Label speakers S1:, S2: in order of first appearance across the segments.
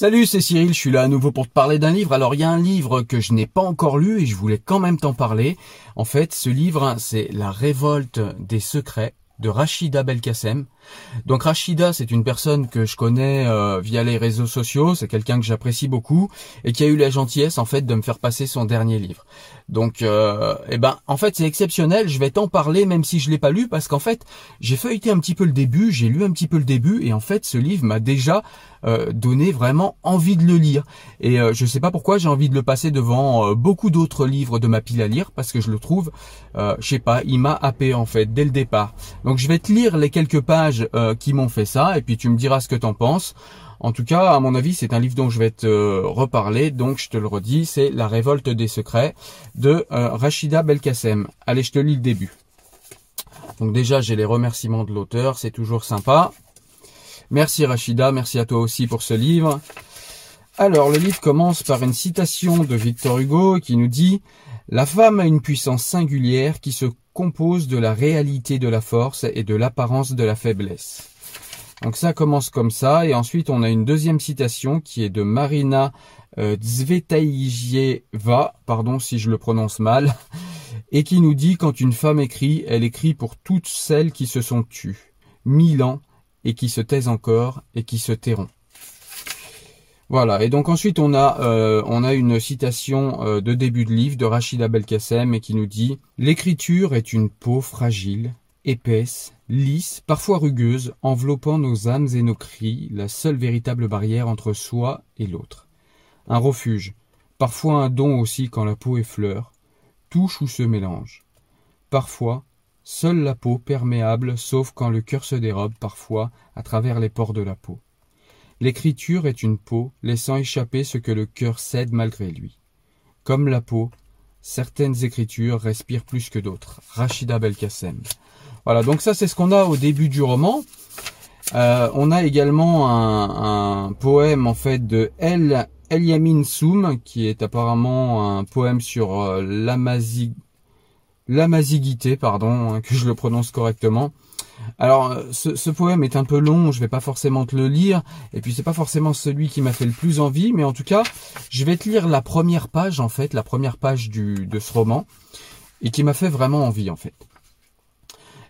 S1: Salut, c'est Cyril, je suis là à nouveau pour te parler d'un livre. Alors il y a un livre que je n'ai pas encore lu et je voulais quand même t'en parler. En fait, ce livre, c'est La révolte des secrets de Rachida Belkacem. Donc Rachida, c'est une personne que je connais euh, via les réseaux sociaux, c'est quelqu'un que j'apprécie beaucoup et qui a eu la gentillesse en fait de me faire passer son dernier livre. Donc euh, eh ben en fait c'est exceptionnel, je vais t'en parler même si je l'ai pas lu parce qu'en fait, j'ai feuilleté un petit peu le début, j'ai lu un petit peu le début et en fait ce livre m'a déjà euh, donné vraiment envie de le lire. Et euh, je sais pas pourquoi j'ai envie de le passer devant beaucoup d'autres livres de ma pile à lire parce que je le trouve je sais pas, il m'a happé en fait dès le départ. Donc je vais te lire les quelques pages euh, qui m'ont fait ça, et puis tu me diras ce que t'en penses. En tout cas, à mon avis, c'est un livre dont je vais te euh, reparler, donc je te le redis, c'est La révolte des secrets de euh, Rachida Belkacem. Allez, je te lis le début. Donc déjà, j'ai les remerciements de l'auteur, c'est toujours sympa. Merci Rachida, merci à toi aussi pour ce livre. Alors, le livre commence par une citation de Victor Hugo qui nous dit « La femme a une puissance singulière qui se compose de la réalité de la force et de l'apparence de la faiblesse. Donc ça commence comme ça, et ensuite on a une deuxième citation qui est de Marina euh, pardon si je le prononce mal, et qui nous dit quand une femme écrit, elle écrit pour toutes celles qui se sont tues, mille ans, et qui se taisent encore, et qui se tairont. Voilà, et donc ensuite on a euh, on a une citation euh, de début de livre de Rachida Belkacem et qui nous dit L'écriture est une peau fragile, épaisse, lisse, parfois rugueuse, enveloppant nos âmes et nos cris, la seule véritable barrière entre soi et l'autre. Un refuge, parfois un don aussi quand la peau est fleur, touche ou se mélange. Parfois, seule la peau perméable, sauf quand le cœur se dérobe parfois à travers les pores de la peau. L'écriture est une peau, laissant échapper ce que le cœur cède malgré lui. Comme la peau, certaines écritures respirent plus que d'autres. Rachida Belkacem. Voilà, donc ça c'est ce qu'on a au début du roman. Euh, on a également un, poème en fait de El Eliamin Soum, qui est apparemment un poème sur euh, l'amaziguité, pardon, hein, que je le prononce correctement. Alors, euh, ce, poème est un peu long, je vais pas forcément te le lire, et puis c'est pas forcément celui qui m'a fait le plus envie, mais en tout cas, je vais te lire la première page, en fait, la première page du, de ce roman, et qui m'a fait vraiment envie, en fait.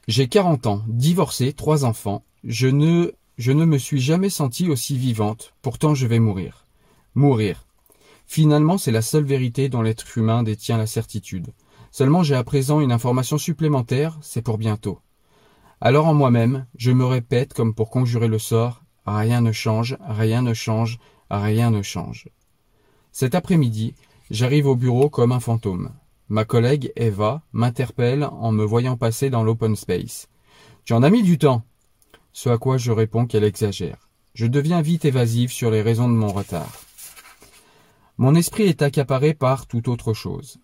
S1: J'ai 40 ans, divorcé, trois enfants, je ne, je ne me suis jamais sentie aussi vivante, pourtant je vais mourir. Mourir. Finalement, c'est la seule vérité dont l'être humain détient la certitude. Seulement j'ai à présent une information supplémentaire, c'est pour bientôt. Alors en moi-même, je me répète comme pour conjurer le sort, rien ne change, rien ne change, rien ne change. Cet après-midi, j'arrive au bureau comme un fantôme. Ma collègue Eva m'interpelle en me voyant passer dans l'open space. Tu en as mis du temps. Ce à quoi je réponds qu'elle exagère. Je deviens vite évasive sur les raisons de mon retard. Mon esprit est accaparé par toute autre chose.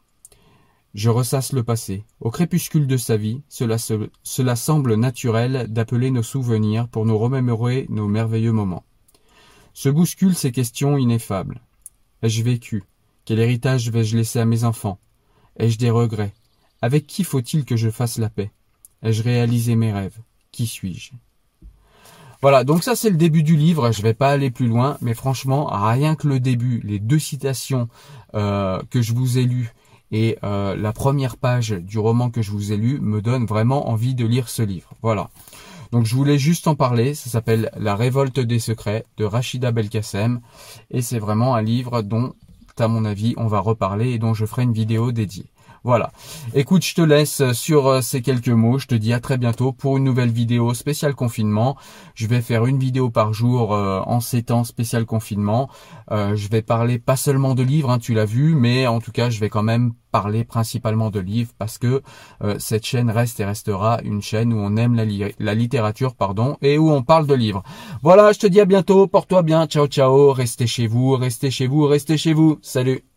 S1: Je ressasse le passé. Au crépuscule de sa vie, cela, semble naturel d'appeler nos souvenirs pour nous remémorer nos merveilleux moments. Se bousculent ces questions ineffables. Ai-je vécu? Quel héritage vais-je laisser à mes enfants? Ai-je des regrets? Avec qui faut-il que je fasse la paix? Ai-je réalisé mes rêves? Qui suis-je? Voilà, donc ça c'est le début du livre, je vais pas aller plus loin, mais franchement, rien que le début, les deux citations euh, que je vous ai lues et euh, la première page du roman que je vous ai lu me donne vraiment envie de lire ce livre. Voilà. Donc je voulais juste en parler, ça s'appelle La révolte des secrets de Rachida Belkacem et c'est vraiment un livre dont à mon avis on va reparler et dont je ferai une vidéo dédiée. Voilà. Écoute, je te laisse sur euh, ces quelques mots. Je te dis à très bientôt pour une nouvelle vidéo spéciale confinement. Je vais faire une vidéo par jour euh, en ces temps spécial confinement. Euh, je vais parler pas seulement de livres, hein, tu l'as vu, mais en tout cas, je vais quand même parler principalement de livres parce que cette chaîne reste et restera une chaîne où on aime la, la littérature, pardon, et où on parle de livres. Voilà, je te dis à bientôt. Porte-toi bien. Ciao, ciao. Restez chez vous, restez chez vous, restez chez vous. Salut.